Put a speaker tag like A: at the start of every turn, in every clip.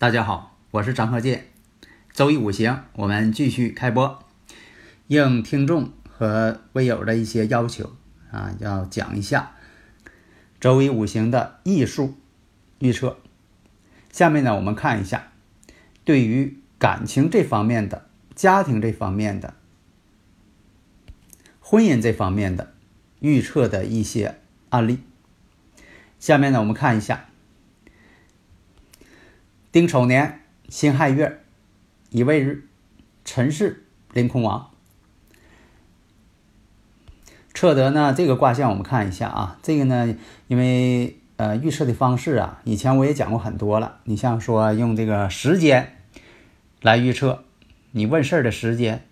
A: 大家好，我是张鹤剑。周易五行，我们继续开播。应听众和微友的一些要求啊，要讲一下周易五行的艺术预测。下面呢，我们看一下对于感情这方面的、家庭这方面的、婚姻这方面的预测的一些案例。下面呢，我们看一下。丁丑年辛亥月乙未日，辰巳临空亡。测得呢这个卦象，我们看一下啊。这个呢，因为呃预测的方式啊，以前我也讲过很多了。你像说用这个时间来预测你问事儿的时间，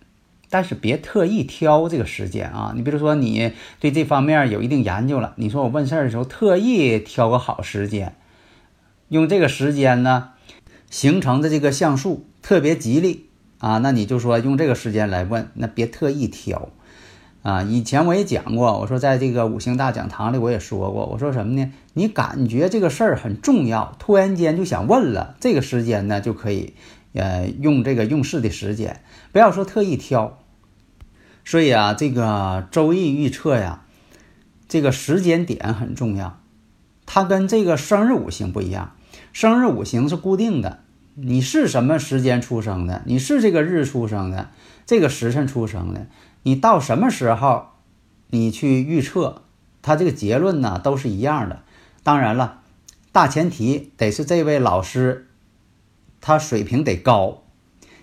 A: 但是别特意挑这个时间啊。你比如说你对这方面有一定研究了，你说我问事儿的时候特意挑个好时间，用这个时间呢。形成的这个像素特别吉利啊，那你就说用这个时间来问，那别特意挑啊。以前我也讲过，我说在这个五行大讲堂里我也说过，我说什么呢？你感觉这个事儿很重要，突然间就想问了，这个时间呢就可以呃用这个用事的时间，不要说特意挑。所以啊，这个周易预测呀，这个时间点很重要，它跟这个生日五行不一样。生日五行是固定的，你是什么时间出生的？你是这个日出生的，这个时辰出生的，你到什么时候，你去预测，它这个结论呢都是一样的。当然了，大前提得是这位老师，他水平得高，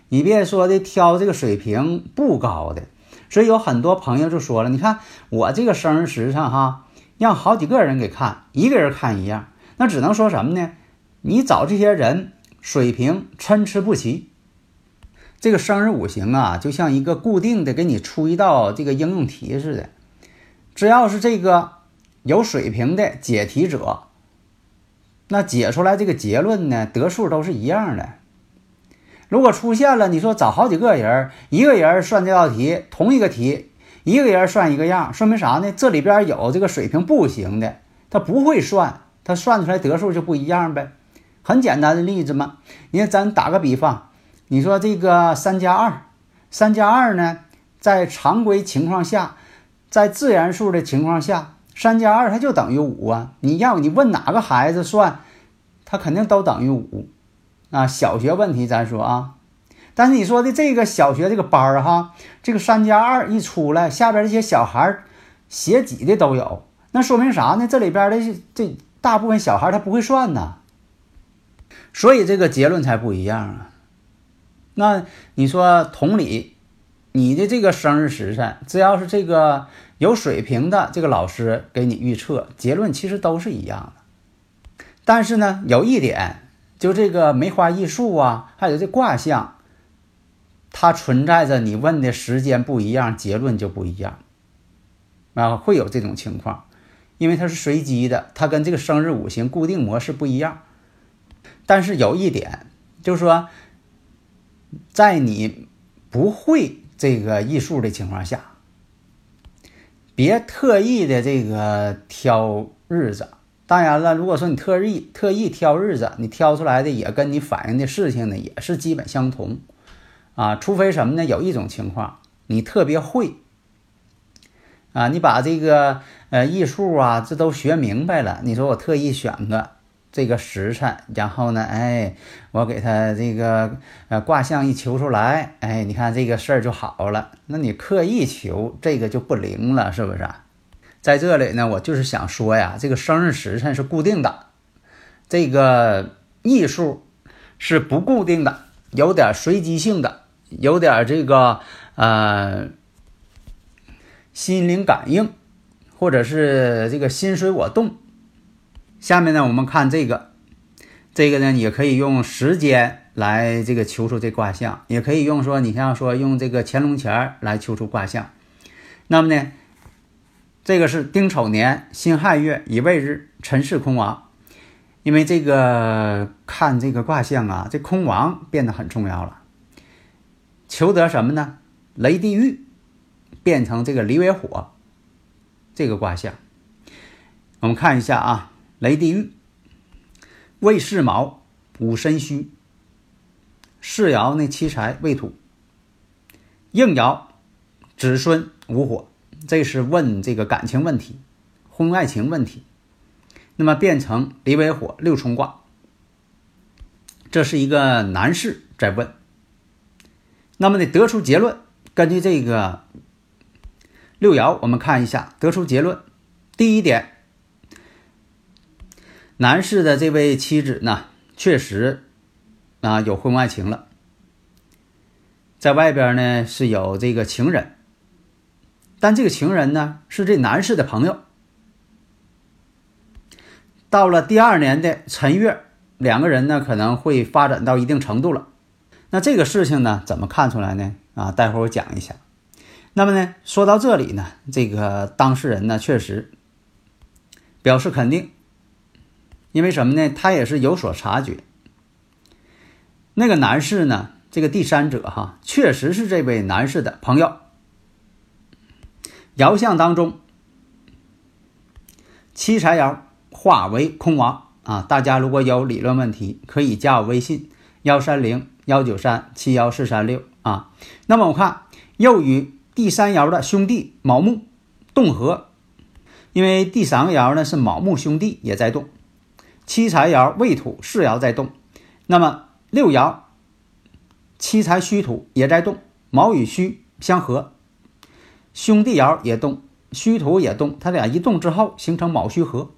A: 你别说的挑这个水平不高的。所以有很多朋友就说了，你看我这个生日时辰哈，让好几个人给看，一个人看一样，那只能说什么呢？你找这些人水平参差不齐，这个生日五行啊，就像一个固定的给你出一道这个应用题似的。只要是这个有水平的解题者，那解出来这个结论呢，得数都是一样的。如果出现了，你说找好几个人，一个人算这道题，同一个题，一个人算一个样，说明啥呢？这里边有这个水平不行的，他不会算，他算出来得数就不一样呗。很简单的例子嘛，你看咱打个比方，你说这个三加二，三加二呢，在常规情况下，在自然数的情况下，三加二它就等于五啊。你要你问哪个孩子算，他肯定都等于五啊。小学问题咱说啊，但是你说的这个小学这个班儿哈，这个三加二一出来，下边这些小孩写几的都有，那说明啥呢？这里边的这大部分小孩他不会算呢。所以这个结论才不一样啊。那你说同理，你的这个生日时辰，只要是这个有水平的这个老师给你预测，结论其实都是一样的。但是呢，有一点，就这个梅花易数啊，还有这卦象，它存在着你问的时间不一样，结论就不一样啊，会有这种情况，因为它是随机的，它跟这个生日五行固定模式不一样。但是有一点，就是说，在你不会这个艺术的情况下，别特意的这个挑日子。当然了，如果说你特意特意挑日子，你挑出来的也跟你反映的事情呢也是基本相同啊。除非什么呢？有一种情况你特别会啊，你把这个呃艺术啊这都学明白了，你说我特意选个。这个时辰，然后呢，哎，我给他这个呃卦象一求出来，哎，你看这个事儿就好了。那你刻意求这个就不灵了，是不是？在这里呢，我就是想说呀，这个生日时辰是固定的，这个艺术是不固定的，有点随机性的，有点这个呃心灵感应，或者是这个心随我动。下面呢，我们看这个，这个呢，也可以用时间来这个求出这卦象，也可以用说你像说用这个乾隆钱来求出卦象。那么呢，这个是丁丑年辛亥月乙未日辰巳空亡。因为这个看这个卦象啊，这空亡变得很重要了。求得什么呢？雷地狱变成这个离为火，这个卦象。我们看一下啊。雷地狱，未世卯，午申戌。世爻那七财未土，应爻子孙午火。这是问这个感情问题，婚外情问题。那么变成离为火六冲卦，这是一个男士在问。那么得得出结论，根据这个六爻，我们看一下得出结论。第一点。男士的这位妻子呢，确实啊有婚外情了，在外边呢是有这个情人，但这个情人呢是这男士的朋友。到了第二年的辰月，两个人呢可能会发展到一定程度了。那这个事情呢怎么看出来呢？啊，待会儿我讲一下。那么呢，说到这里呢，这个当事人呢确实表示肯定。因为什么呢？他也是有所察觉。那个男士呢？这个第三者哈，确实是这位男士的朋友。爻象当中，七财爻化为空亡啊！大家如果有理论问题，可以加我微信幺三零幺九三七幺四三六啊。那么我看又与第三爻的兄弟卯木动合，因为第三个爻呢是卯木兄弟也在动。七财爻未土四爻在动，那么六爻七财戌土也在动，卯与戌相合，兄弟爻也动，戌土也动，它俩一动之后形成卯戌合，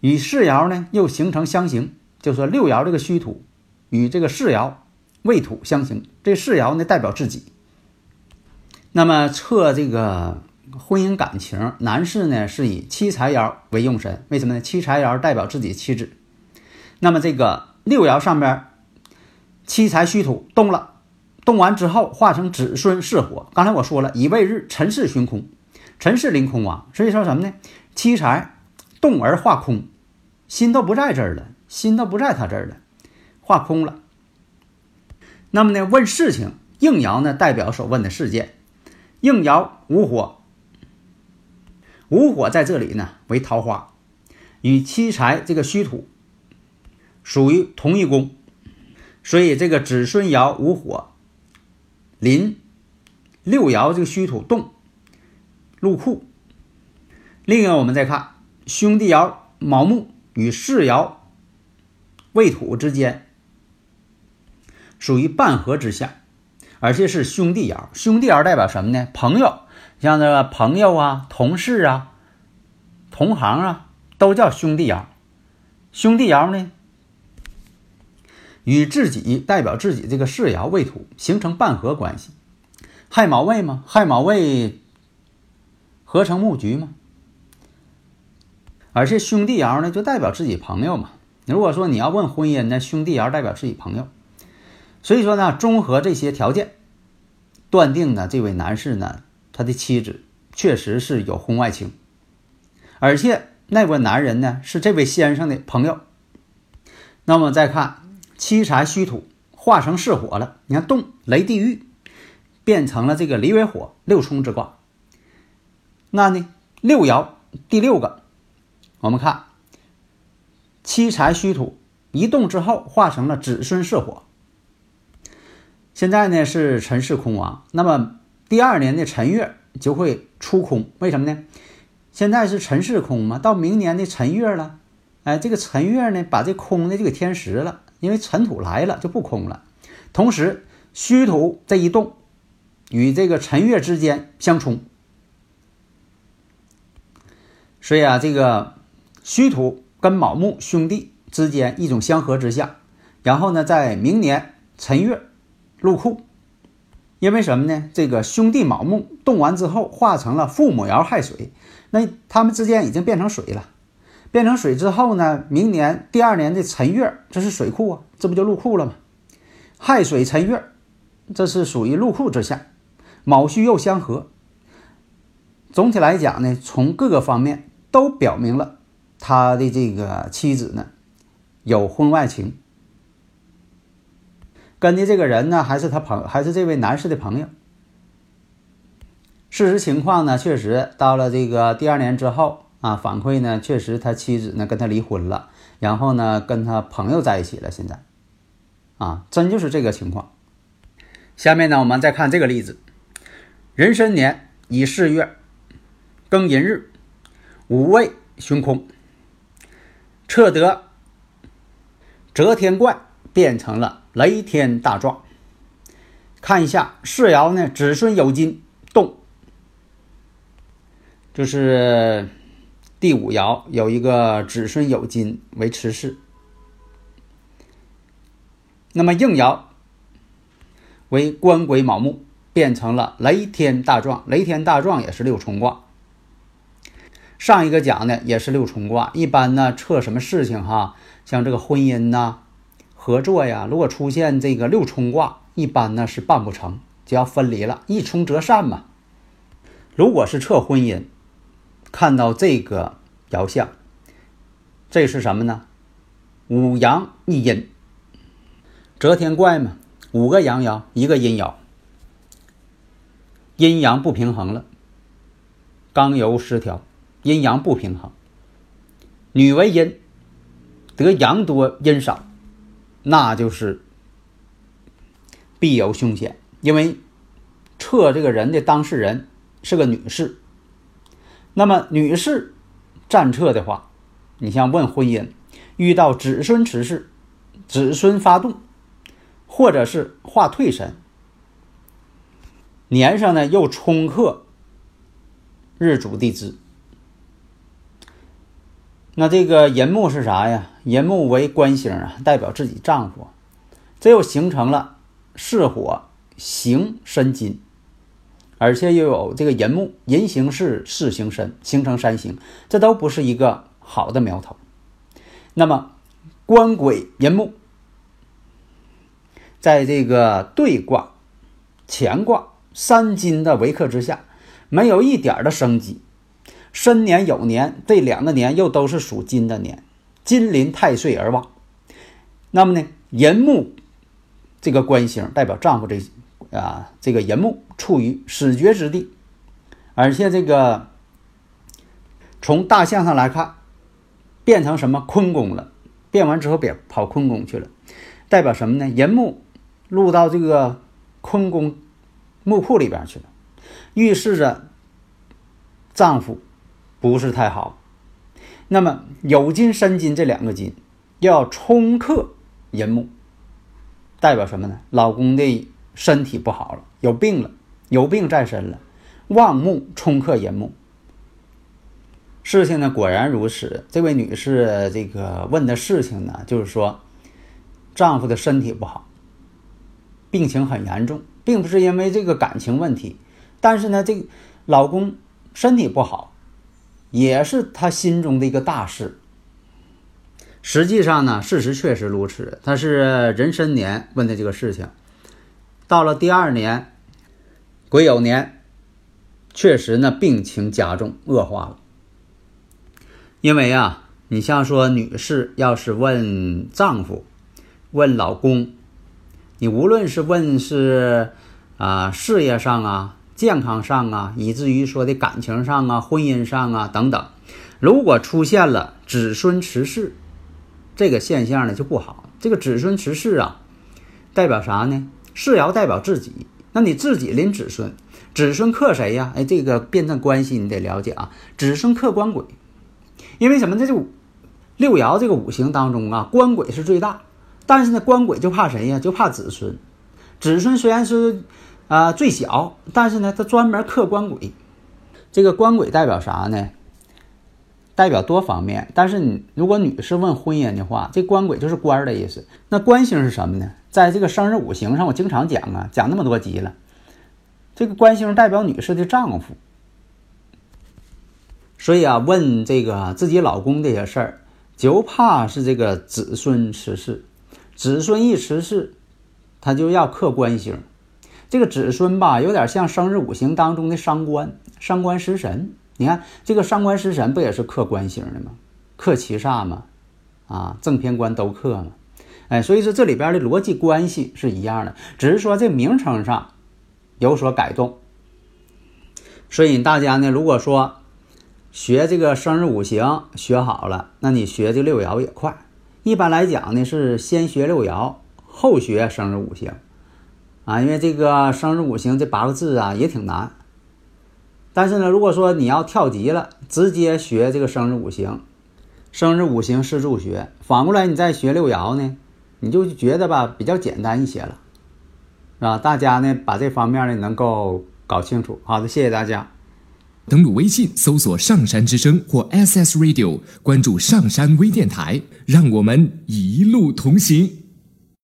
A: 与四爻呢又形成相刑，就说六爻这个戌土与这个四爻未土相刑，这四爻呢代表自己，那么测这个。婚姻感情，男士呢是以七财爻为用神，为什么呢？七财爻代表自己妻子。那么这个六爻上边，七财戌土动了，动完之后化成子孙巳火。刚才我说了，乙未日辰巳虚空，辰巳临空亡，所以说什么呢？七财动而化空，心都不在这儿了，心都不在他这儿了，化空了。那么呢，问事情，应爻呢代表所问的事件，应爻无火。午火在这里呢为桃花，与七财这个虚土属于同一宫，所以这个子孙爻午火临六爻这个虚土动入库。另一个我们再看兄弟爻卯木与世爻未土之间属于半合之下，而且是兄弟爻。兄弟爻代表什么呢？朋友。像这个朋友啊、同事啊、同行啊，都叫兄弟爻。兄弟爻呢，与自己代表自己这个世爻未土形成半合关系。亥卯未吗？亥卯未合成木局吗？而且兄弟爻呢，就代表自己朋友嘛。如果说你要问婚姻呢，兄弟爻代表自己朋友。所以说呢，综合这些条件，断定呢，这位男士呢。他的妻子确实是有婚外情，而且那位男人呢是这位先生的朋友。那么再看七财虚土化成巳火了，你看动雷地狱变成了这个离为火六冲之卦。那呢六爻第六个，我们看七财虚土一动之后化成了子孙巳火。现在呢是辰巳空亡，那么。第二年的辰月就会出空，为什么呢？现在是辰巳空嘛，到明年的辰月了，哎，这个辰月呢，把这空的就给填实了，因为尘土来了就不空了。同时，虚土这一动，与这个辰月之间相冲，所以啊，这个虚土跟卯木兄弟之间一种相合之下，然后呢，在明年辰月入库。因为什么呢？这个兄弟卯木动完之后，化成了父母爻亥水，那他们之间已经变成水了。变成水之后呢，明年第二年的辰月，这是水库啊，这不就入库了吗？亥水辰月，这是属于入库之下，卯戌又相合。总体来讲呢，从各个方面都表明了他的这个妻子呢有婚外情，跟的这个人呢还是他朋，还是这位男士的朋友。事实情况呢，确实到了这个第二年之后啊，反馈呢，确实他妻子呢跟他离婚了，然后呢跟他朋友在一起了。现在，啊，真就是这个情况。下面呢，我们再看这个例子：壬申年乙巳月。庚寅日，五位凶空，测得遮天怪变成了雷天大壮。看一下世爻呢，子孙有金动，就是第五爻有一个子孙有金为持世。那么应爻为官鬼卯木，变成了雷天大壮。雷天大壮也是六冲卦。上一个讲的也是六冲卦，一般呢测什么事情哈，像这个婚姻呐、合作呀，如果出现这个六冲卦，一般呢是办不成，就要分离了，一冲则散嘛。如果是测婚姻，看到这个爻象，这是什么呢？五阳一阴，择天怪嘛，五个阳爻，一个阴爻，阴阳不平衡了，刚柔失调。阴阳不平衡，女为阴，得阳多阴少，那就是必有凶险。因为测这个人的当事人是个女士，那么女士占测的话，你像问婚姻，遇到子孙持世，子孙发动，或者是化退神，年上呢又冲克日主地支。那这个寅木是啥呀？寅木为官星啊，代表自己丈夫，这又形成了巳火行申金，而且又有这个寅木，寅行巳，巳行申，形成三刑，这都不是一个好的苗头。那么官鬼寅木，在这个兑卦、乾卦三金的围克之下，没有一点的生机。申年酉年这两个年又都是属金的年，金临太岁而旺。那么呢，寅木这个官星代表丈夫这啊，这个寅木处于始绝之地，而且这个从大象上来看，变成什么坤宫了？变完之后别跑坤宫去了，代表什么呢？寅木入到这个坤宫木库里边去了，预示着丈夫。不是太好，那么酉金、申金这两个金要冲克寅木，代表什么呢？老公的身体不好了，有病了，有病在身了。旺木冲克寅木，事情呢果然如此。这位女士这个问的事情呢，就是说丈夫的身体不好，病情很严重，并不是因为这个感情问题，但是呢，这个老公身体不好。也是他心中的一个大事。实际上呢，事实确实如此。他是壬申年问的这个事情，到了第二年癸酉年，确实呢病情加重恶化了。因为啊，你像说女士要是问丈夫、问老公，你无论是问是啊事业上啊。健康上啊，以至于说的感情上啊、婚姻上啊等等，如果出现了子孙持世这个现象呢，就不好。这个子孙持世啊，代表啥呢？世爻代表自己，那你自己临子孙，子孙克谁呀？哎，这个辩证关系你得了解啊。子孙克官鬼，因为什么？这就六爻这个五行当中啊，官鬼是最大，但是呢，官鬼就怕谁呀？就怕子孙。子孙虽然是。啊，最小，但是呢，它专门克官鬼。这个官鬼代表啥呢？代表多方面。但是你如果女士问婚姻的话，这官鬼就是官的意思。那官星是什么呢？在这个生日五行上，我经常讲啊，讲那么多集了。这个官星代表女士的丈夫，所以啊，问这个自己老公这些事儿，就怕是这个子孙辞世，子孙一辞世，他就要克官星。这个子孙吧，有点像生日五行当中的伤官，伤官食神。你看这个伤官食神不也是克官星的吗？克七煞吗，啊，正偏官都克嘛。哎，所以说这里边的逻辑关系是一样的，只是说这名称上有所改动。所以大家呢，如果说学这个生日五行学好了，那你学这六爻也快。一般来讲呢，是先学六爻，后学生日五行。啊，因为这个生日五行这八个字啊也挺难，但是呢，如果说你要跳级了，直接学这个生日五行，生日五行四柱学，反过来你再学六爻呢，你就觉得吧比较简单一些了，是吧？大家呢把这方面呢能够搞清楚。好的，谢谢大家。
B: 登录微信搜索“上山之声”或 SS Radio，关注上山微电台，让我们一路同行。